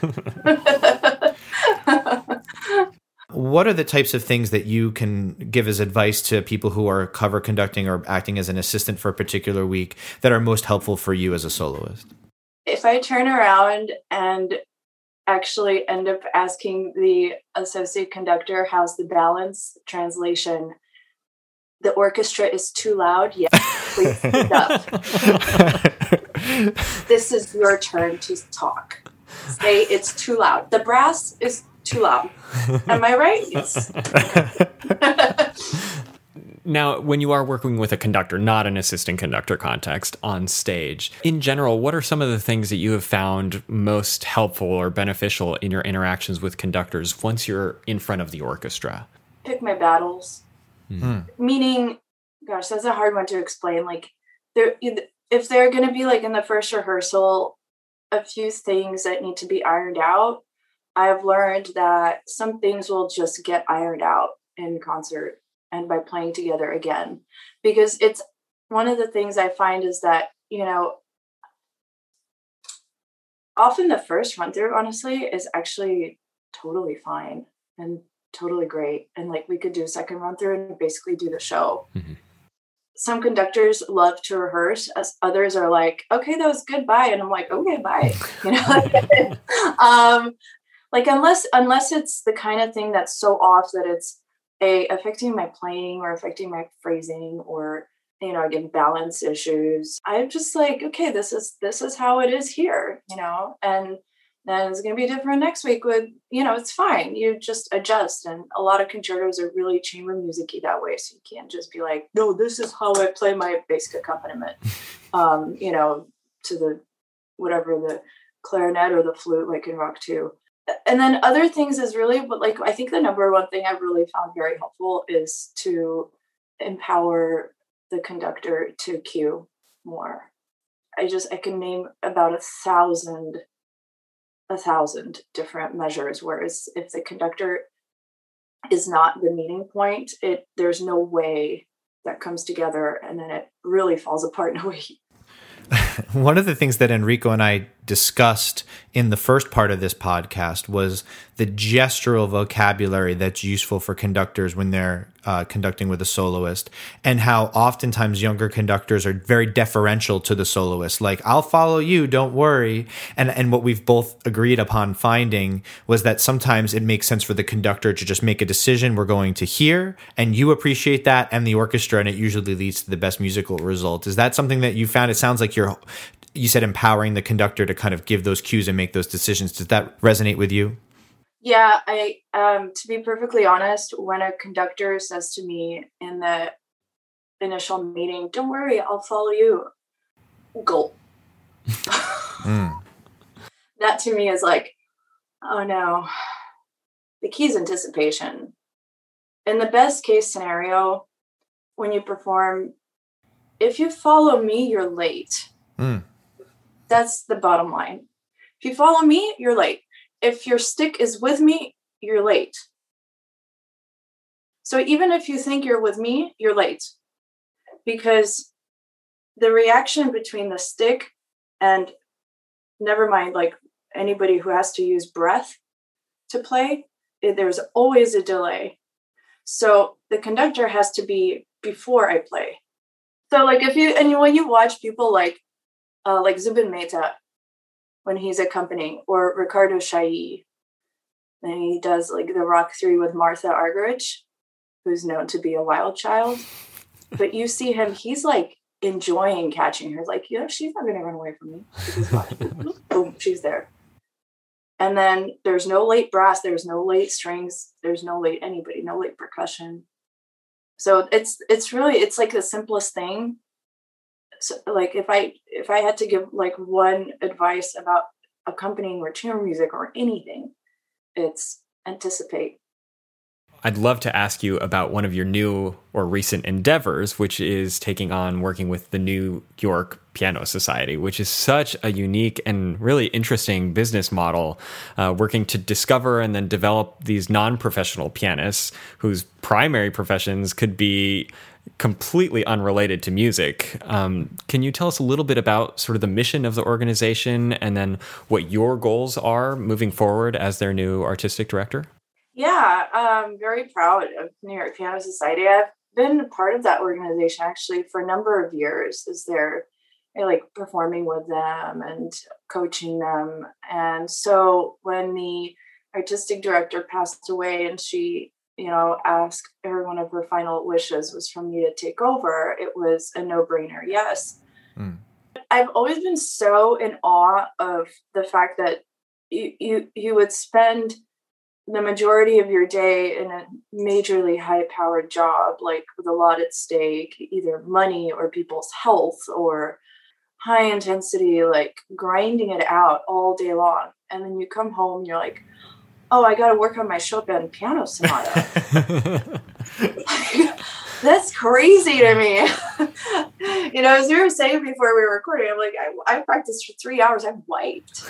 what are the types of things that you can give as advice to people who are cover conducting or acting as an assistant for a particular week that are most helpful for you as a soloist? If I turn around and actually end up asking the associate conductor how's the balance translation the orchestra is too loud. Yes, please speak up. this is your turn to talk. Say it's too loud. The brass is too loud. Am I right? Yes. now, when you are working with a conductor, not an assistant conductor context on stage, in general, what are some of the things that you have found most helpful or beneficial in your interactions with conductors once you're in front of the orchestra? Pick my battles. Mm-hmm. Meaning, gosh, that's a hard one to explain. Like, there, if they're going to be like in the first rehearsal, a few things that need to be ironed out. I've learned that some things will just get ironed out in concert and by playing together again, because it's one of the things I find is that you know often the first run through honestly is actually totally fine and totally great. And like we could do a second run through and basically do the show. Mm-hmm. Some conductors love to rehearse, as others are like, okay, that was good, bye. And I'm like, okay, bye. You know, um, like unless unless it's the kind of thing that's so off that it's a affecting my playing or affecting my phrasing or you know again balance issues. I'm just like okay this is this is how it is here you know? And then it's going to be different next week with you know it's fine. You just adjust and a lot of concertos are really chamber musicy that way so you can't just be like no this is how i play my basic accompaniment um you know to the whatever the clarinet or the flute like in Rach 2 and then other things is really but like i think the number one thing i've really found very helpful is to empower the conductor to cue more i just i can name about a thousand a thousand different measures. Whereas if the conductor is not the meeting point, it there's no way that comes together and then it really falls apart in a way one of the things that Enrico and I discussed in the first part of this podcast was the gestural vocabulary that's useful for conductors when they're uh, conducting with a soloist, and how oftentimes younger conductors are very deferential to the soloist. Like, I'll follow you, don't worry. And and what we've both agreed upon finding was that sometimes it makes sense for the conductor to just make a decision we're going to hear, and you appreciate that, and the orchestra, and it usually leads to the best musical result. Is that something that you found? It sounds like you're you said empowering the conductor to kind of give those cues and make those decisions. Does that resonate with you? Yeah, I um to be perfectly honest, when a conductor says to me in the initial meeting, "Don't worry, I'll follow you." Gulp. mm. That to me is like, oh no. The key is anticipation. In the best case scenario, when you perform, if you follow me, you're late. Mm. That's the bottom line. If you follow me, you're late. If your stick is with me, you're late. So even if you think you're with me, you're late. Because the reaction between the stick and never mind like anybody who has to use breath to play, eh, there's always a delay. So the conductor has to be before I play. So like if you and when you watch people like uh, like Zubin Mehta when he's accompanying, or Riccardo Chailly. And he does like the Rach Three with Martha Argerich, who's known to be a wild child. But you see him, he's like enjoying catching her. Like, yeah, she's not going to run away from me. Boom, she's there. And then there's no late brass, there's no late strings, there's no late anybody, no late percussion. So it's it's really it's like the simplest thing, like if i if i had to give like one advice about accompanying or chamber music or anything it's anticipate. I'd love to ask you about one of your new or recent endeavors, which is taking on working with the New York Piano Society, which is such a unique and really interesting business model, uh, working to discover and then develop these non professional pianists whose primary professions could be completely unrelated to music. Um, can you tell us a little bit about sort of the mission of the organization and then what your goals are moving forward as their new artistic director? Yeah, I'm very proud of New York Piano Society. I've been part of that organization actually for a number of years as they're like performing with them and coaching them. And so when the artistic director passed away and she you know, asked every one of her final wishes was for me to take over, it was a no brainer. Yes. Mm. I've always been so in awe of the fact that you, you, you would spend the majority of your day in a majorly high powered job, like with a lot at stake, either money or people's health or high intensity, like grinding it out all day long. And then you come home, you're like, oh, I got to work on my Chopin piano sonata. that's crazy to me. you know, as we were saying before we were recording, I'm like, I, I practiced for three hours. I'm wiped.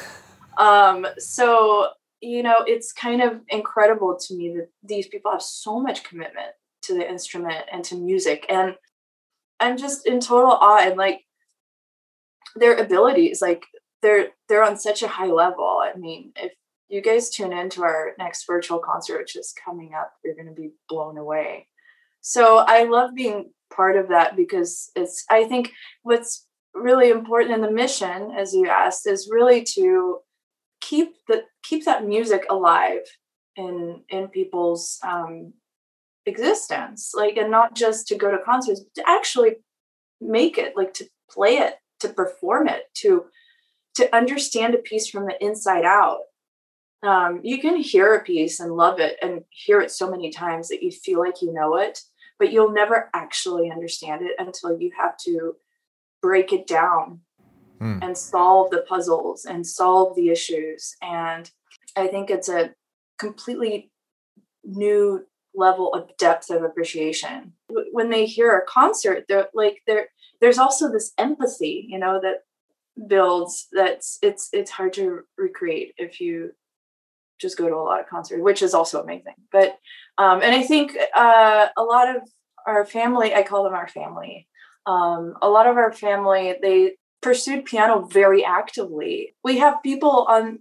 Um, so, you know, it's kind of incredible to me that these people have so much commitment to the instrument and to music. And I'm just in total awe and like their abilities, like they're they're on such a high level. I mean, if you guys tune in to our next virtual concert, which is coming up, you're going to be blown away. So I love being part of that because it's, I think what's really important in the mission, as you asked, is really to keep the keep that music alive in in people's um, existence, like, and not just to go to concerts, to actually make it, like, to play it, to perform it, to to understand a piece from the inside out um, you can hear a piece and love it and hear it so many times that you feel like you know it, but you'll never actually understand it until you have to break it down mm. and solve the puzzles and solve the issues. And I think it's a completely new level of depth of appreciation. When they hear a concert, they're like there there's also this empathy, you know, that builds that's it's it's hard to recreate if you just go to a lot of concerts, which is also amazing. But um, and I think uh, a lot of our family, I call them our family. Um, a lot of our family, they pursued piano very actively. We have people on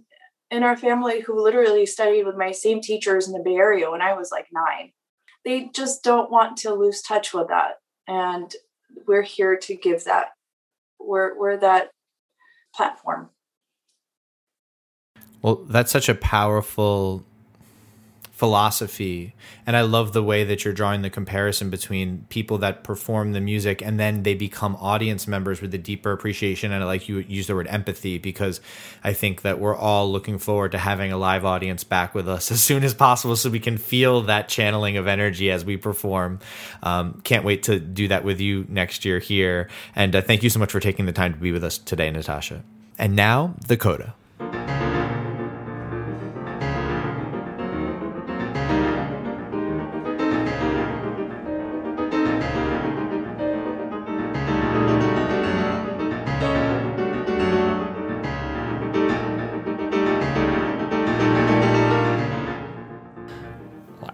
in our family who literally studied with my same teachers in the Bay Area when I was like nine. They just don't want to lose touch with that, and we're here to give that. We're we're that platform. Well, that's such a powerful philosophy and i love the way that you're drawing the comparison between people that perform the music and then they become audience members with a deeper appreciation and I like you use the word empathy because i think that we're all looking forward to having a live audience back with us as soon as possible so we can feel that channeling of energy as we perform. Um, can't wait to do that with you next year here and uh, thank you so much for taking the time to be with us today natasha. And now the coda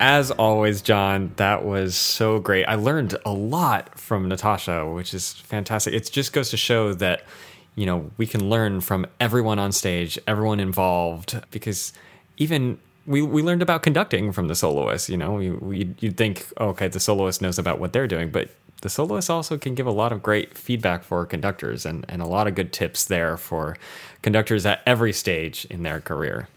as always, John, that was so great. I learned a lot from Natasha, which is fantastic. It just goes to show that, you know, we can learn from everyone on stage, everyone involved, because even we, we learned about conducting from the soloist. You know, we, we, you'd think, oh, okay, the soloist knows about what they're doing, but the soloist also can give a lot of great feedback for conductors and, and a lot of good tips there for conductors at every stage in their career.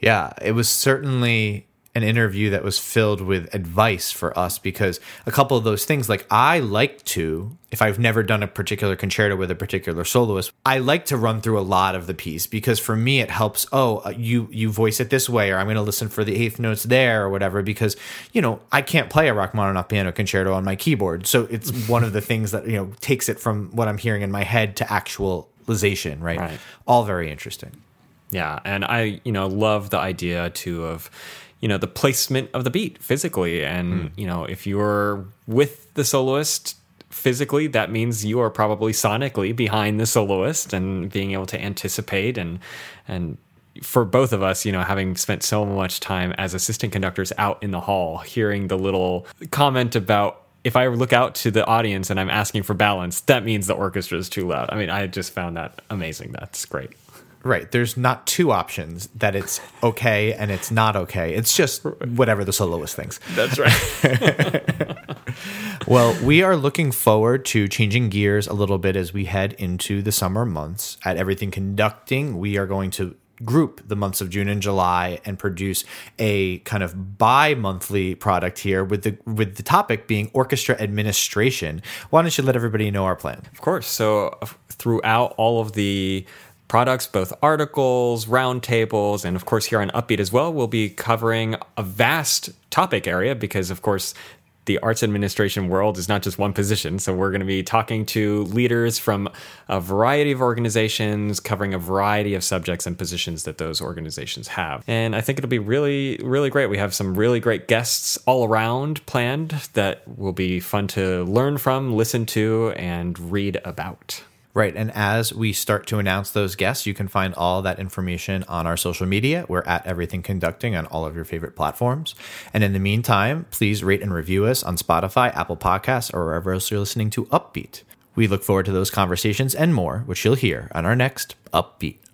Yeah, it was certainly an interview that was filled with advice for us because a couple of those things like I like to if I've never done a particular concerto with a particular soloist I like to run through a lot of the piece because for me it helps oh uh, you you voice it this way or I'm going to listen for the eighth notes there or whatever because you know I can't play a Rachmaninoff piano concerto on my keyboard. So it's one of the things that you know takes it from what I'm hearing in my head to actualization right, right. all very interesting. Yeah and I you know love the idea too of you know the placement of the beat physically and hmm. you know if you're with the soloist physically that means you are probably sonically behind the soloist and being able to anticipate and and for both of us, you know, having spent so much time as assistant conductors out in the hall, hearing the little comment about if I look out to the audience and I'm asking for balance, that means the orchestra is too loud. I mean, I just found that amazing. That's great. Right. There's not two options that it's okay and it's not okay. It's just whatever the soloist thinks. That's right. Well, we are looking forward to changing gears a little bit as we head into the summer months. At Everything Conducting, we are going to group the months of June and July and produce a kind of bi-monthly product here with the with the topic being orchestra administration. Why don't you let everybody know our plan? Of course. So uh, throughout all of the products, both articles, roundtables, and of course here on Upbeat as well, we'll be covering a vast topic area because of course the arts administration world is not just one position. So we're going to be talking to leaders from a variety of organizations, covering a variety of subjects and positions that those organizations have. And I think it'll be really, really great. We have some really great guests all around planned that will be fun to learn from, listen to, and read about. Right. And as we start to announce those guests, you can find all that information on our social media. We're at Everything Conducting on all of your favorite platforms. And in the meantime, please rate and review us on Spotify, Apple Podcasts, or wherever else you're listening to Upbeat. We look forward to those conversations and more, which you'll hear on our next Upbeat.